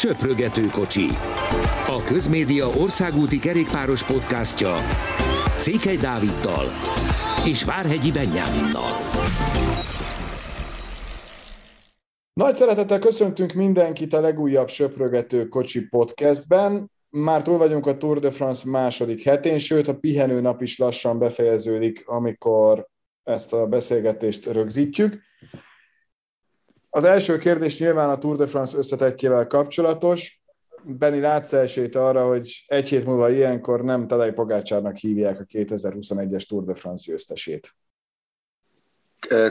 Söprögető kocsi. A Közmédia országúti kerékpáros podcastja Székely Dáviddal és Várhegyi Benyáminnal. Nagy szeretettel köszöntünk mindenkit a legújabb Söprögető kocsi podcastben. Már túl vagyunk a Tour de France második hetén, sőt a pihenő nap is lassan befejeződik, amikor ezt a beszélgetést rögzítjük. Az első kérdés nyilván a Tour de France összetettjével kapcsolatos. Benni látsz esélyt arra, hogy egy hét múlva ilyenkor nem Tadej Pogácsárnak hívják a 2021-es Tour de France győztesét?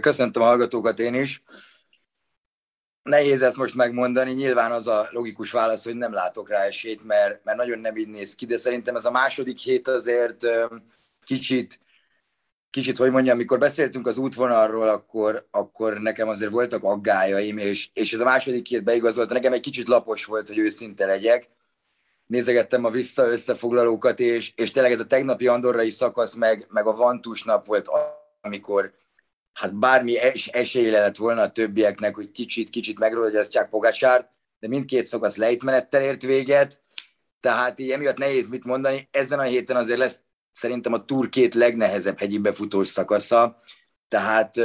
Köszöntöm a hallgatókat én is. Nehéz ezt most megmondani, nyilván az a logikus válasz, hogy nem látok rá esélyt, mert, mert nagyon nem így néz ki, de szerintem ez a második hét azért kicsit kicsit, hogy mondjam, amikor beszéltünk az útvonalról, akkor, akkor nekem azért voltak aggájaim, és, és ez a második két beigazolt, nekem egy kicsit lapos volt, hogy őszinte legyek. Nézegettem a vissza összefoglalókat, és, és tényleg ez a tegnapi andorrai szakasz, meg, meg a Vantus nap volt, amikor hát bármi es, esély lett volna a többieknek, hogy kicsit, kicsit megrógyasztják Pogácsárt, de mindkét szakasz lejtmenettel ért véget, tehát így emiatt nehéz mit mondani. Ezen a héten azért lesz szerintem a túr két legnehezebb hegyi befutós szakasza, tehát,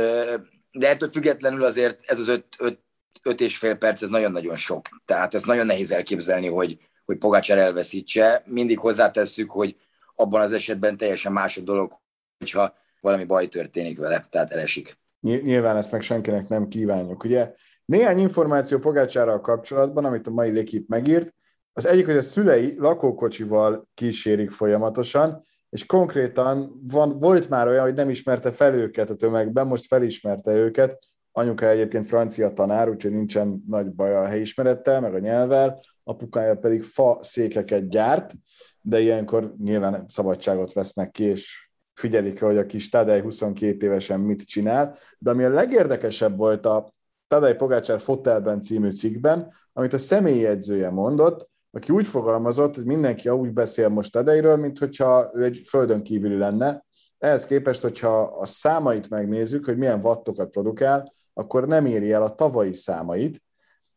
de ettől függetlenül azért ez az öt, öt, öt és fél perc, ez nagyon-nagyon sok. Tehát ez nagyon nehéz elképzelni, hogy, hogy Pogácsár elveszítse. Mindig hozzátesszük, hogy abban az esetben teljesen más a dolog, hogyha valami baj történik vele, tehát elesik. Nyilván ezt meg senkinek nem kívánjuk. Ugye néhány információ Pogácsárral kapcsolatban, amit a mai Lékip megírt, az egyik, hogy a szülei lakókocsival kísérik folyamatosan, és konkrétan van, volt már olyan, hogy nem ismerte fel őket a tömegben, most felismerte őket, anyuka egyébként francia tanár, úgyhogy nincsen nagy baj a helyismerettel, meg a nyelvvel, apukája pedig fa székeket gyárt, de ilyenkor nyilván szabadságot vesznek ki, és figyelik, hogy a kis Tadej 22 évesen mit csinál. De ami a legérdekesebb volt a Tadej Pogácsár Fotelben című cikkben, amit a személyi edzője mondott, aki úgy fogalmazott, hogy mindenki úgy beszél most Tadejről, mint hogyha ő egy földön kívüli lenne. Ehhez képest, hogyha a számait megnézzük, hogy milyen wattokat produkál, akkor nem éri el a tavalyi számait.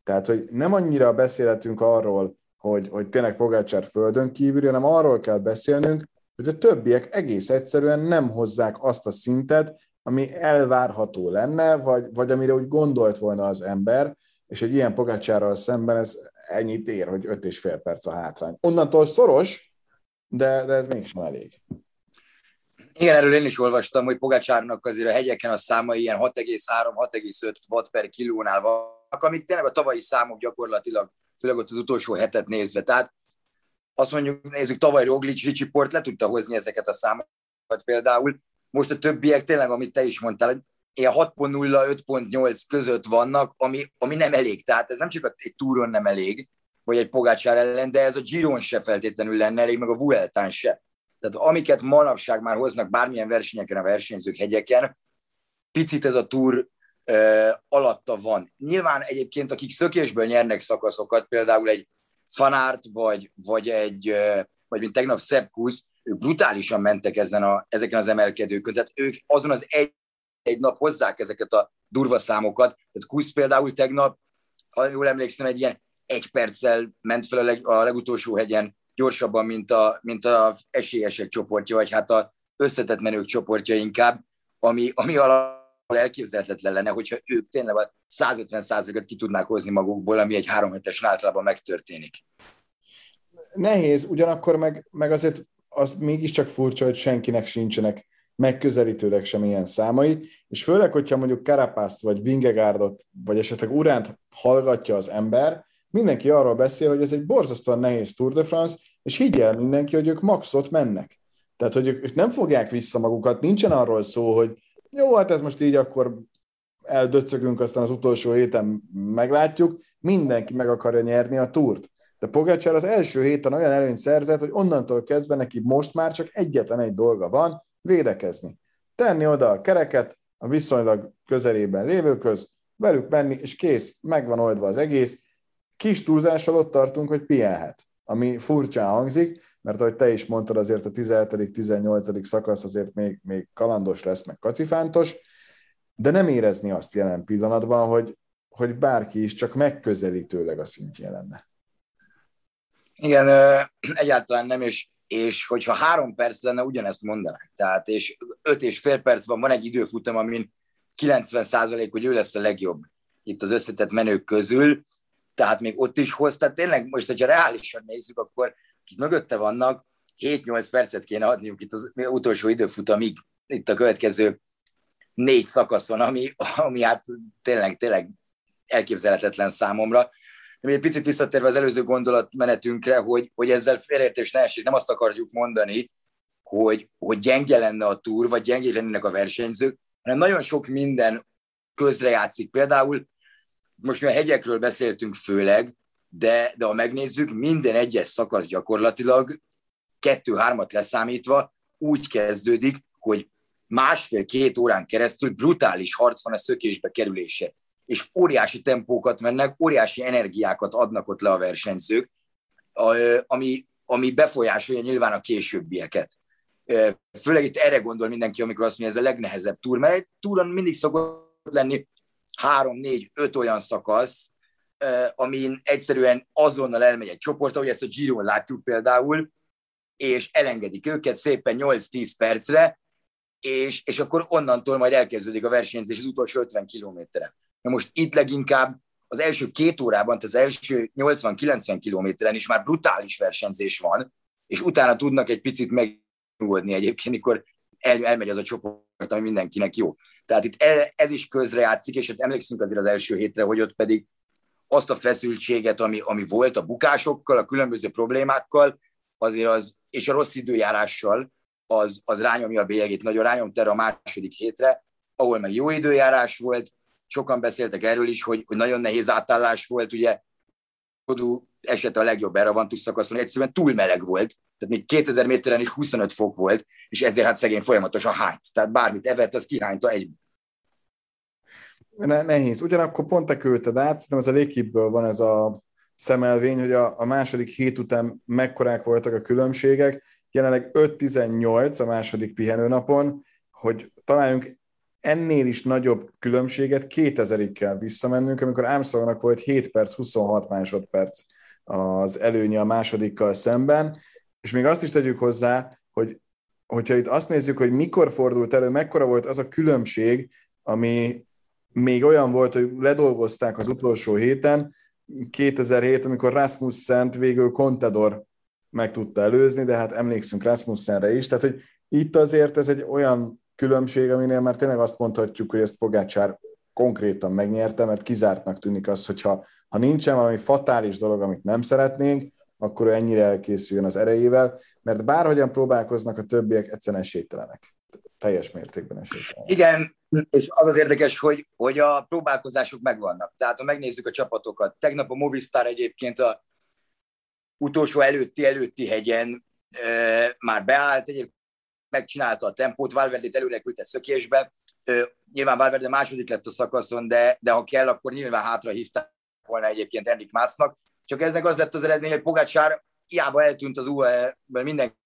Tehát, hogy nem annyira beszélhetünk arról, hogy, hogy tényleg Pogácsár földön kívüli, hanem arról kell beszélnünk, hogy a többiek egész egyszerűen nem hozzák azt a szintet, ami elvárható lenne, vagy, vagy amire úgy gondolt volna az ember, és egy ilyen Pogácsárral szemben ez ennyit ér, hogy 5 és fél perc a hátrány. Onnantól szoros, de, de ez mégsem elég. Igen, erről én is olvastam, hogy Pogácsárnak azért a hegyeken a száma ilyen 6,3-6,5 watt per kilónál vannak, amik tényleg a tavalyi számok gyakorlatilag, főleg ott az utolsó hetet nézve. Tehát azt mondjuk, nézzük, tavaly Roglic, Ricsi Port le tudta hozni ezeket a számokat például. Most a többiek tényleg, amit te is mondtál, ilyen 6.0-5.8 között vannak, ami, ami nem elég. Tehát ez nem csak egy túron nem elég, vagy egy Pogácsár ellen, de ez a Giron se feltétlenül lenne elég, meg a Vueltán se. Tehát amiket manapság már hoznak bármilyen versenyeken a versenyzők hegyeken, picit ez a túr uh, alatta van. Nyilván egyébként, akik szökésből nyernek szakaszokat, például egy Fanárt, vagy, vagy egy, uh, vagy mint tegnap Sepp Kusz, ők brutálisan mentek ezen a, ezeken az emelkedőkön. Tehát ők azon az egy egy nap hozzák ezeket a durva számokat. Tehát Kusz például tegnap, ha jól emlékszem, egy ilyen egy perccel ment fel a, leg, a legutolsó hegyen gyorsabban, mint a, mint a esélyesek csoportja, vagy hát a összetett menők csoportja inkább, ami, ami alapból elképzelhetetlen lenne, hogyha ők tényleg a 150 ot ki tudnák hozni magukból, ami egy három hetesen általában megtörténik. Nehéz, ugyanakkor meg, meg azért az mégiscsak furcsa, hogy senkinek sincsenek megközelítőleg sem ilyen számai, és főleg, hogyha mondjuk Karapászt, vagy Vingegaardot, vagy esetleg Uránt hallgatja az ember, mindenki arról beszél, hogy ez egy borzasztóan nehéz Tour de France, és higgyel mindenki, hogy ők maxot mennek. Tehát, hogy ők nem fogják vissza magukat, nincsen arról szó, hogy jó, hát ez most így akkor eldöcögünk, aztán az utolsó héten meglátjuk, mindenki meg akarja nyerni a túrt. De Pogacar az első héten olyan előnyt szerzett, hogy onnantól kezdve neki most már csak egyetlen egy dolga van, védekezni. Tenni oda a kereket a viszonylag közelében lévőköz, velük menni, és kész, megvan oldva az egész. Kis túlzással ott tartunk, hogy pihenhet, ami furcsán hangzik, mert ahogy te is mondtad, azért a 17.-18. szakasz azért még, még kalandos lesz, meg kacifántos, de nem érezni azt jelen pillanatban, hogy, hogy bárki is csak megközelítőleg a szintje lenne. Igen, egyáltalán nem, és, és hogyha három perc lenne, ugyanezt mondanák. Tehát, és öt és fél percben van egy időfutam, amin 90 százalék, hogy ő lesz a legjobb itt az összetett menők közül, tehát még ott is hoz. Tehát tényleg most, hogyha reálisan nézzük, akkor akik mögötte vannak, 7-8 percet kéne adniuk itt az utolsó időfutamig, itt a következő négy szakaszon, ami, ami hát tényleg, tényleg elképzelhetetlen számomra. De egy picit visszatérve az előző gondolatmenetünkre, hogy, hogy ezzel félreértés ne esik, nem azt akarjuk mondani, hogy, hogy gyenge lenne a túr, vagy gyengé lennének a versenyzők, hanem nagyon sok minden közrejátszik. Például most mi a hegyekről beszéltünk főleg, de, de ha megnézzük, minden egyes szakasz gyakorlatilag kettő-hármat leszámítva úgy kezdődik, hogy másfél-két órán keresztül brutális harc van a szökésbe kerülése. És óriási tempókat mennek, óriási energiákat adnak ott le a versenyzők, ami, ami befolyásolja nyilván a későbbieket. Főleg itt erre gondol mindenki, amikor azt mondja, ez a legnehezebb túr, mert egy túron mindig szokott lenni három, négy, öt olyan szakasz, amin egyszerűen azonnal elmegy egy csoport, ahogy ezt a Giron látjuk például, és elengedik őket szépen 8-10 percre, és, és akkor onnantól majd elkezdődik a versenyzés az utolsó 50 kilométeren. Na most itt leginkább az első két órában, az első 80-90 kilométeren is már brutális versenyzés van, és utána tudnak egy picit megnyugodni egyébként, mikor el, elmegy az a csoport, ami mindenkinek jó. Tehát itt e, ez is közrejátszik, és ott emlékszünk azért az első hétre, hogy ott pedig azt a feszültséget, ami, ami volt a bukásokkal, a különböző problémákkal, azért az, és a rossz időjárással, az, az rányomja a bélyegét, nagyon rányomta erre a második hétre, ahol meg jó időjárás volt, sokan beszéltek erről is, hogy, hogy nagyon nehéz átállás volt, ugye Kodú eset a legjobb Eravantus szakaszon, egyszerűen túl meleg volt, tehát még 2000 méteren is 25 fok volt, és ezért hát szegény folyamatosan hányt. Tehát bármit evett, az kihányta egy. Ne, nehéz. Ugyanakkor pont te küldted át, szerintem ez a légkipből van ez a szemelvény, hogy a, a második hét után mekkorák voltak a különbségek, jelenleg 5-18 a második pihenőnapon, hogy találjunk ennél is nagyobb különbséget 2000-ig kell visszamennünk, amikor Armstrongnak volt 7 perc, 26 másodperc az előnye a másodikkal szemben, és még azt is tegyük hozzá, hogy hogyha itt azt nézzük, hogy mikor fordult elő, mekkora volt az a különbség, ami még olyan volt, hogy ledolgozták az utolsó héten, 2007, amikor Rasmussen végül Contador meg tudta előzni, de hát emlékszünk Rasmussenre is, tehát hogy itt azért ez egy olyan különbség, aminél már tényleg azt mondhatjuk, hogy ezt Pogácsár konkrétan megnyerte, mert kizártnak tűnik az, hogyha ha nincsen valami fatális dolog, amit nem szeretnénk, akkor ő ennyire elkészüljön az erejével, mert bárhogyan próbálkoznak a többiek, egyszerűen esélytelenek. Teljes mértékben esélytelenek. Igen, és az az érdekes, hogy, hogy a próbálkozások megvannak. Tehát ha megnézzük a csapatokat, tegnap a Movistar egyébként a utolsó előtti előtti hegyen e, már beállt, egyébként megcsinálta a tempót, Valverde előre küldte szökésbe, nyilván Valverde második lett a szakaszon, de, de ha kell, akkor nyilván hátra hívták volna egyébként Enrik Másznak, csak eznek az lett az eredmény, hogy Pogácsár hiába eltűnt az UE-ben minden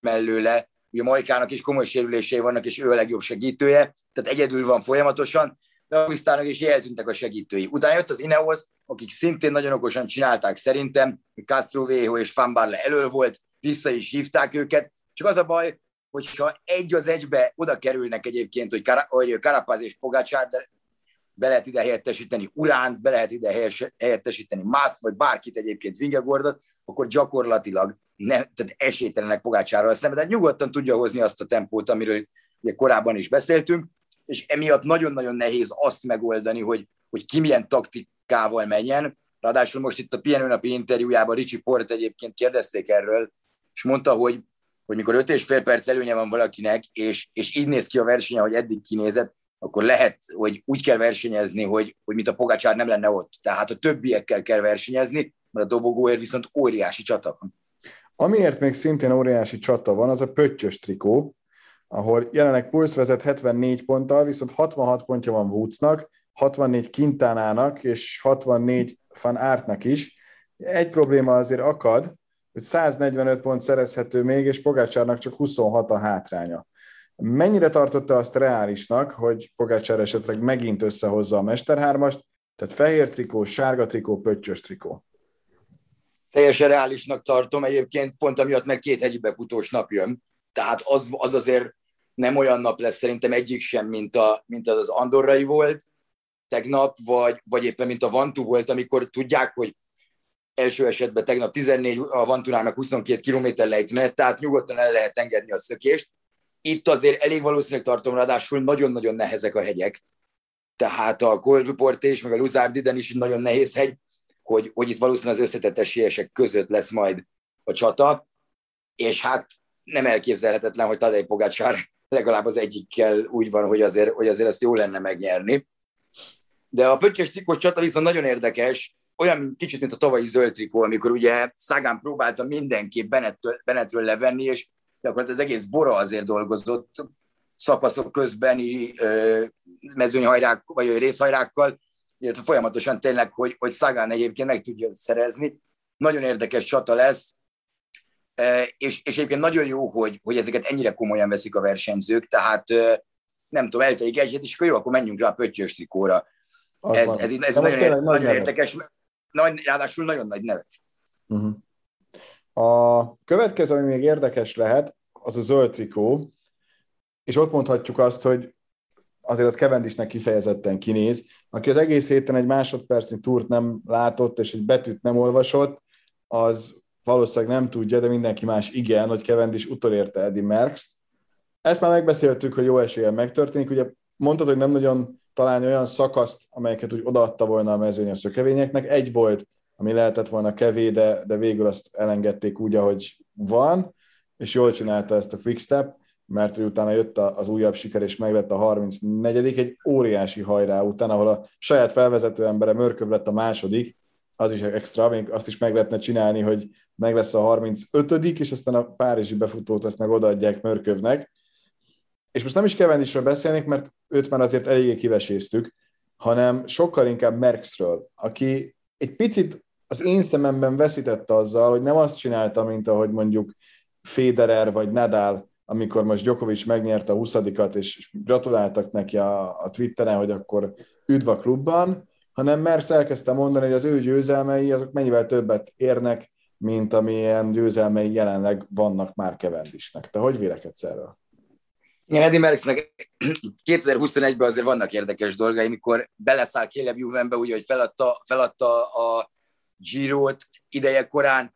mellőle, ugye Majkának is komoly sérülései vannak, és ő a legjobb segítője, tehát egyedül van folyamatosan, de a Movistarnak is eltűntek a segítői. Utána jött az Ineos, akik szintén nagyon okosan csinálták szerintem, Castro Viejo és Fanbarle elől volt, vissza is hívták őket, csak az a baj, hogyha egy az egybe oda kerülnek egyébként, hogy, Kar- hogy Karapaz és Pogácsár, de be lehet ide helyettesíteni Uránt, be lehet ide helyettesíteni Más, vagy bárkit egyébként Vingegordot, akkor gyakorlatilag nem, tehát esélytelenek Pogácsárral szemben, tehát nyugodtan tudja hozni azt a tempót, amiről ugye korábban is beszéltünk, és emiatt nagyon-nagyon nehéz azt megoldani, hogy, hogy ki milyen taktikával menjen. Ráadásul most itt a pihenőnapi interjújában Ricsi Port egyébként kérdezték erről, és mondta, hogy, hogy mikor öt és fél perc előnye van valakinek, és, és így néz ki a verseny, hogy eddig kinézett, akkor lehet, hogy úgy kell versenyezni, hogy, hogy mint a Pogacsár nem lenne ott. Tehát a többiekkel kell versenyezni, mert a dobogóért viszont óriási csata van. Amiért még szintén óriási csata van, az a pöttyös trikó, ahol jelenleg Pulsz vezet 74 ponttal, viszont 66 pontja van Woodsnak, 64 Kintánának és 64 Van Ártnak is. Egy probléma azért akad, hogy 145 pont szerezhető még, és Pogácsárnak csak 26 a hátránya. Mennyire tartotta azt reálisnak, hogy Pogácsár esetleg megint összehozza a Mesterhármast, tehát fehér trikó, sárga trikó, pöttyös trikó? Teljesen reálisnak tartom egyébként, pont amiatt meg két hegyi befutós nap jön. Tehát az, az azért nem olyan nap lesz szerintem egyik sem, mint, a, mint az az Andorrai volt tegnap, vagy, vagy éppen mint a Vantu volt, amikor tudják, hogy első esetben tegnap 14, a Vantunának 22 km lejtmenet, tehát nyugodtan el lehet engedni a szökést. Itt azért elég valószínűleg tartom, ráadásul nagyon-nagyon nehezek a hegyek. Tehát a Cold és meg a Luzardiden is nagyon nehéz hegy, hogy, hogy itt valószínűleg az összetett esélyesek között lesz majd a csata, és hát nem elképzelhetetlen, hogy Tadej Pogácsár legalább az egyikkel úgy van, hogy azért, hogy azért ezt jó lenne megnyerni. De a pöttyös trikós csata viszont nagyon érdekes, olyan kicsit, mint a tavalyi zöld trikó, amikor ugye Szágán próbálta mindenképp Benettől, Benetről levenni, és gyakorlatilag az egész Bora azért dolgozott szakaszok közbeni mezőnyhajrák, vagy részhajrákkal, illetve folyamatosan tényleg, hogy, hogy Szagán egyébként meg tudja szerezni. Nagyon érdekes csata lesz, és, és egyébként nagyon jó, hogy, hogy ezeket ennyire komolyan veszik a versenyzők, tehát nem tudom, eltelik egyet, és akkor jó, akkor menjünk rá a pöttyös trikóra. Ez, ez, ez, ez nagyon, nagyon érdekes, nagy, ráadásul nagyon nagy nevek. Uh-huh. A következő, ami még érdekes lehet, az a zöld trikó, és ott mondhatjuk azt, hogy azért az Kevendisnek kifejezetten kinéz, aki az egész héten egy másodpercnyi túrt nem látott, és egy betűt nem olvasott, az valószínűleg nem tudja, de mindenki más igen, hogy Kevendis utolérte Eddie Merckx-t. Ezt már megbeszéltük, hogy jó esélyen megtörténik. Ugye mondtad, hogy nem nagyon találni olyan szakaszt, amelyeket úgy odaadta volna a mezőny a szökevényeknek. Egy volt, ami lehetett volna kevé, de, de végül azt elengedték úgy, ahogy van, és jól csinálta ezt a quickstep, mert utána jött az újabb siker, és meglett a 34 egy óriási hajrá után, ahol a saját felvezető embere Mörköv lett a második, az is extra, még azt is meg lehetne csinálni, hogy meg lesz a 35 és aztán a párizsi befutót ezt meg odaadják Mörkövnek. És most nem is Kevendisről beszélnék, mert őt már azért eléggé kiveséztük, hanem sokkal inkább Merckxről, aki egy picit az én szememben veszítette azzal, hogy nem azt csinálta, mint ahogy mondjuk Federer vagy Nadal, amikor most Djokovic megnyerte a 20 és gratuláltak neki a, a Twitteren, hogy akkor üdv a klubban, hanem Merckx elkezdte mondani, hogy az ő győzelmei azok mennyivel többet érnek, mint amilyen győzelmei jelenleg vannak már Kevendisnek. Te hogy vélekedsz erről? Igen, Eddie Merckxnek 2021-ben azért vannak érdekes dolgai, mikor beleszáll Caleb Juvenbe, úgy, hogy feladta, feladta a Giro-t ideje korán,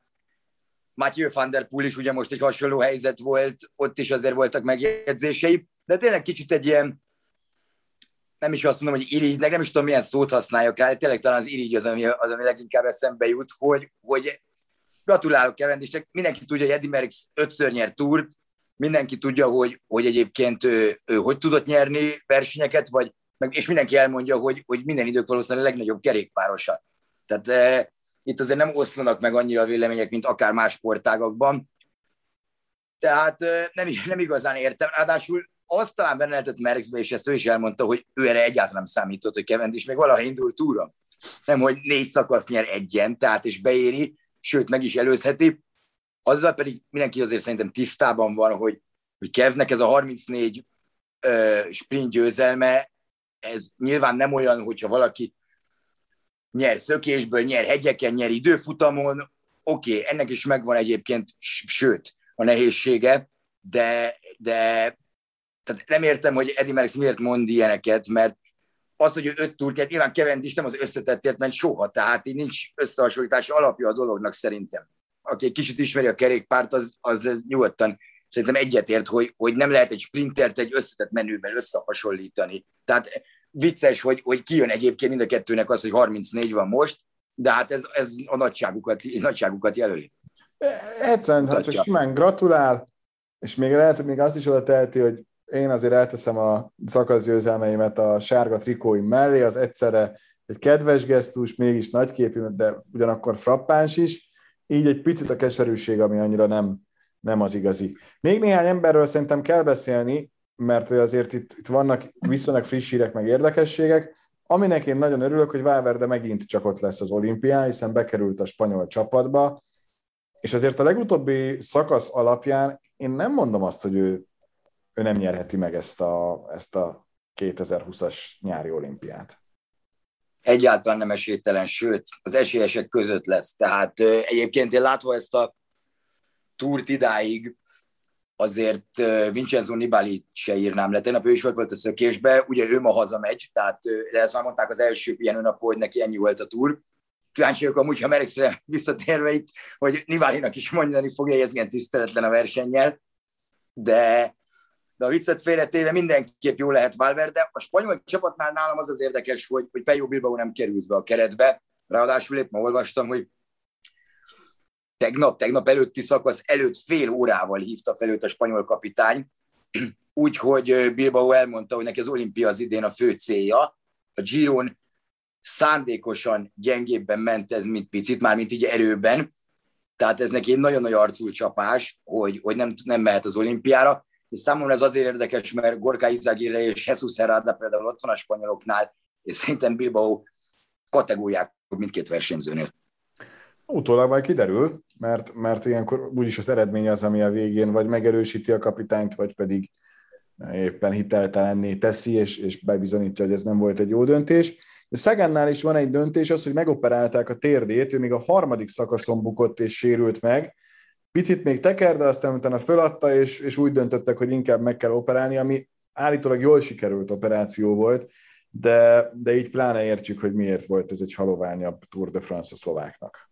Mathieu van der Poel is ugye most egy hasonló helyzet volt, ott is azért voltak megjegyzései, de tényleg kicsit egy ilyen, nem is azt mondom, hogy irigynek, nem is tudom, milyen szót használjak rá, tényleg talán az irigy az, ami, az, ami leginkább eszembe jut, hogy, hogy gratulálok Kevendisnek, mindenki tudja, hogy Eddie Merckx ötször nyert túrt, mindenki tudja, hogy, hogy egyébként ő, ő, hogy tudott nyerni versenyeket, vagy, meg, és mindenki elmondja, hogy, hogy minden idők valószínűleg a legnagyobb kerékpárosa. Tehát e, itt azért nem oszlanak meg annyira a vélemények, mint akár más sportágakban. Tehát e, nem, nem igazán értem. Ráadásul azt talán benne lehetett Merckxbe, és ezt ő is elmondta, hogy ő erre egyáltalán nem számított, hogy Cavendish még valaha indult túra. Nem, hogy négy szakasz nyer egyen, tehát és beéri, sőt, meg is előzheti. Azzal pedig mindenki azért szerintem tisztában van, hogy, hogy Kevnek ez a 34 uh, sprint győzelme, ez nyilván nem olyan, hogyha valaki nyer szökésből, nyer hegyeken, nyer időfutamon, oké, okay, ennek is megvan egyébként, sőt, a nehézsége, de, de tehát nem értem, hogy Eddie Merckx miért mond ilyeneket, mert az, hogy ő öt túrt, nyilván Cavendish nem az összetettért ment soha, tehát így nincs összehasonlítási alapja a dolognak szerintem aki egy kicsit ismeri a kerékpárt, az, az, az nyugodtan szerintem egyetért, hogy, hogy nem lehet egy sprintert egy összetett menővel összehasonlítani. Tehát vicces, hogy, hogy kijön egyébként mind a kettőnek az, hogy 34 van most, de hát ez, ez a nagyságukat, nagyságukat jelöli. Egyszerűen, ha csak simán gratulál, és még lehet, hogy még azt is oda teheti, hogy én azért elteszem a szakaszgyőzelmeimet a sárga trikóim mellé, az egyszerre egy kedves gesztus, mégis nagyképű, de ugyanakkor frappáns is, így egy picit a keserűség, ami annyira nem, nem az igazi. Még néhány emberről szerintem kell beszélni, mert hogy azért itt, itt vannak viszonylag friss hírek, meg érdekességek, aminek én nagyon örülök, hogy Valverde megint csak ott lesz az olimpián, hiszen bekerült a spanyol csapatba, és azért a legutóbbi szakasz alapján én nem mondom azt, hogy ő, ő nem nyerheti meg ezt a, ezt a 2020-as nyári olimpiát. Egyáltalán nem esélytelen, sőt, az esélyesek között lesz. Tehát egyébként én látva ezt a túrt idáig, azért Vincenzo Nibali se írnám le. Tegnap ő is volt, volt a szökésbe, ugye ő ma hazamegy, tehát de ezt már mondták az első nap, hogy neki ennyi volt a túr. Kíváncsi vagyok amúgy, ha Merexre visszatérve itt, hogy Nibalinak is mondani fogja, hogy ez milyen tiszteletlen a versennyel, de, de a viccet félretéve mindenképp jó lehet Valverde. A spanyol csapatnál nálam az az érdekes, hogy, hogy Pejo Bilbao nem került be a keretbe, ráadásul épp ma olvastam, hogy tegnap, tegnap előtti szakasz előtt fél órával hívta fel őt a spanyol kapitány, úgyhogy Bilbao elmondta, hogy neki az olimpia az idén a fő célja. A Giron szándékosan gyengébben ment ez, mint picit, már mint így erőben, tehát ez neki egy nagyon nagy arcú csapás, hogy, hogy nem, nem mehet az olimpiára, és számomra ez azért érdekes, mert Gorka Izagirre és Jesus Herrada például ott van a spanyoloknál, és szerintem Bilbao kategóriák mindkét versenyzőnél. Utólag majd kiderül, mert, mert ilyenkor úgyis az eredmény az, ami a végén vagy megerősíti a kapitányt, vagy pedig éppen hiteltelenné teszi, és, és bebizonyítja, hogy ez nem volt egy jó döntés. De Szegánnál is van egy döntés, az, hogy megoperálták a térdét, ő még a harmadik szakaszon bukott és sérült meg. Picit még teker, de aztán utána föladta, és, és úgy döntöttek, hogy inkább meg kell operálni, ami állítólag jól sikerült operáció volt, de, de így pláne értjük, hogy miért volt ez egy haloványabb Tour de France a szlováknak.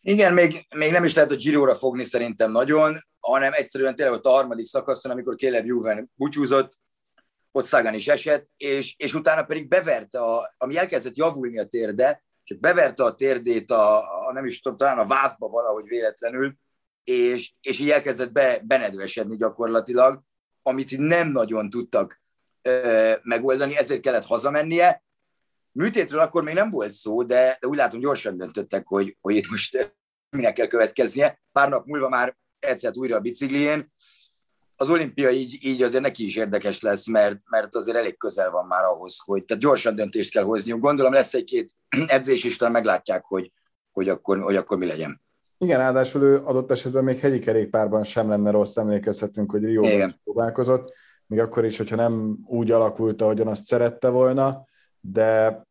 Igen, még, még nem is lehet a Giro-ra fogni szerintem nagyon, hanem egyszerűen tényleg ott a harmadik szakaszon, amikor Caleb Juven búcsúzott, ott Sagan is esett, és, és utána pedig beverte, a, ami elkezdett javulni a térde, csak beverte a térdét a, a nem is tudom, talán a vázba valahogy véletlenül, és, és így elkezdett be, benedvesedni gyakorlatilag, amit nem nagyon tudtak ö, megoldani, ezért kellett hazamennie, Műtétről akkor még nem volt szó, de, de úgy látom gyorsan döntöttek, hogy, hogy itt most minek kell következnie. Pár nap múlva már egyszer újra a biciklién. Az olimpia így, így azért neki is érdekes lesz, mert, mert azért elég közel van már ahhoz, hogy tehát gyorsan döntést kell hozniuk. Gondolom lesz egy-két edzés is, talán meglátják, hogy, hogy, akkor, hogy akkor mi legyen. Igen, ráadásul ő adott esetben még hegyi kerékpárban sem lenne rossz, emlékezhetünk, hogy Rio próbálkozott, még akkor is, hogyha nem úgy alakult, ahogyan azt szerette volna, de,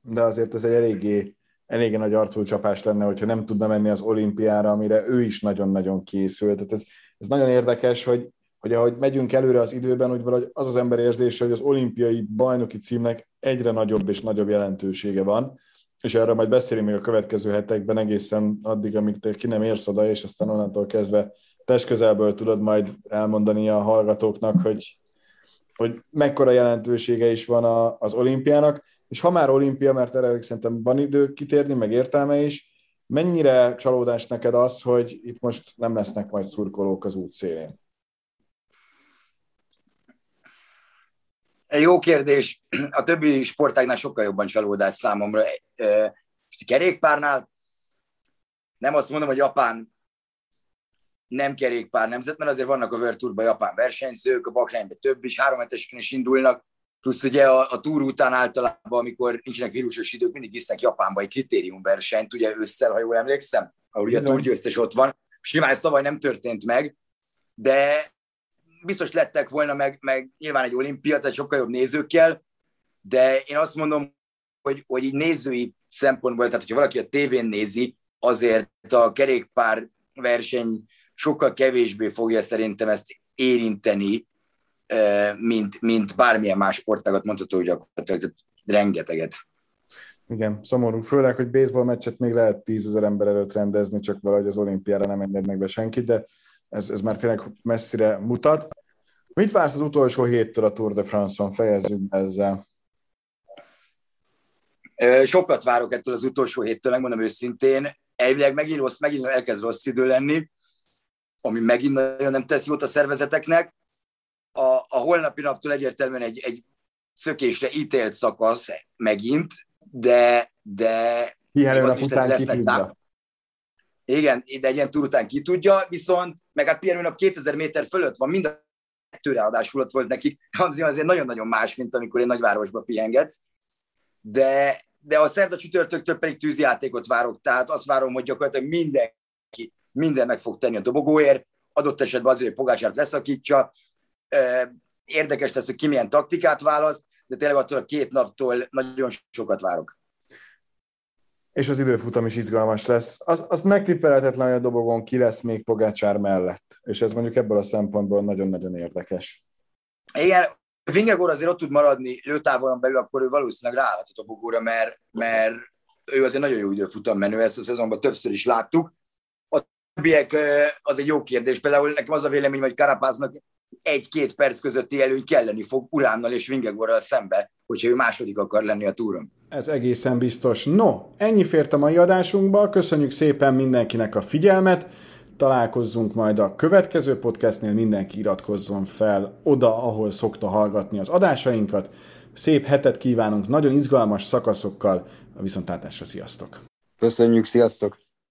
de azért ez egy eléggé, eléggé nagy arcú csapás lenne, hogyha nem tudna menni az olimpiára, amire ő is nagyon-nagyon készült. Tehát ez, ez nagyon érdekes, hogy, hogy ahogy megyünk előre az időben, úgy valahogy az az ember érzése, hogy az olimpiai bajnoki címnek egyre nagyobb és nagyobb jelentősége van, és erről majd beszélünk még a következő hetekben egészen addig, amíg te ki nem érsz oda, és aztán onnantól kezdve testközelből tudod majd elmondani a hallgatóknak, hogy hogy mekkora jelentősége is van a, az olimpiának, és ha már olimpia, mert erre szerintem van idő kitérni, meg értelme is, mennyire csalódás neked az, hogy itt most nem lesznek majd szurkolók az út szélén? Jó kérdés. A többi sportágnál sokkal jobban csalódás számomra. Kerékpárnál nem azt mondom, hogy Japán nem kerékpár nemzet, mert azért vannak a World Tourban japán versenyzők, a Bakrányban több is, három heteseken is indulnak, plusz ugye a, a túr után általában, amikor nincsenek vírusos idők, mindig visznek Japánba egy kritériumversenyt, ugye ősszel, ha jól emlékszem, ahol ugye a túrgyőztes ott van. Nyilván ez tavaly nem történt meg, de biztos lettek volna meg, meg nyilván egy olimpia, tehát sokkal jobb nézőkkel, de én azt mondom, hogy, hogy így nézői szempontból, tehát hogyha valaki a tévén nézi, azért a kerékpár verseny sokkal kevésbé fogja szerintem ezt érinteni, mint, mint bármilyen más sportágat mondható, hogy gyakorlatilag rengeteget. Igen, szomorú. Főleg, hogy baseball meccset még lehet tízezer ember előtt rendezni, csak valahogy az olimpiára nem engednek be senkit, de ez, ez már tényleg messzire mutat. Mit vársz az utolsó héttől a Tour de France-on? Fejezzük ezzel. Sokat várok ettől az utolsó héttől, megmondom őszintén. Elvileg megint rossz, megint elkezd rossz idő lenni ami megint nagyon nem tesz jót a szervezeteknek. A, a holnapi naptól egyértelműen egy, egy szökésre ítélt szakasz megint, de, de Pihenőnap után lesznek tudja. Igen, de egy ilyen túr után ki tudja, viszont meg hát pihenőnap 2000 méter fölött van, mind a kettő ráadásul ott volt nekik, azért nagyon-nagyon más, mint amikor egy nagyvárosba pihengetsz, de, de a szerda csütörtöktől pedig tűzjátékot várok, tehát azt várom, hogy gyakorlatilag mindenki minden meg fog tenni a dobogóért, adott esetben azért, hogy Pogácsárt leszakítsa. Érdekes lesz, hogy ki milyen taktikát választ, de tényleg attól a két naptól nagyon sokat várok. És az időfutam is izgalmas lesz. Az, az megtippelhetetlen, hogy a dobogon ki lesz még Pogácsár mellett. És ez mondjuk ebből a szempontból nagyon-nagyon érdekes. Igen, Vingegor azért ott tud maradni lőtávolon belül, akkor ő valószínűleg ráállhat a dobogóra, mert, mert ő azért nagyon jó időfutam menő, ezt a szezonban többször is láttuk. A többiek az egy jó kérdés. Például nekem az a vélemény, hogy Karapáznak egy-két perc közötti előny kelleni fog Uránnal és Vingegorral szembe, hogyha ő második akar lenni a túron. Ez egészen biztos. No, ennyi fért a mai adásunkba. Köszönjük szépen mindenkinek a figyelmet. Találkozzunk majd a következő podcastnél, mindenki iratkozzon fel oda, ahol szokta hallgatni az adásainkat. Szép hetet kívánunk, nagyon izgalmas szakaszokkal, a viszontlátásra, sziasztok! Köszönjük, sziasztok!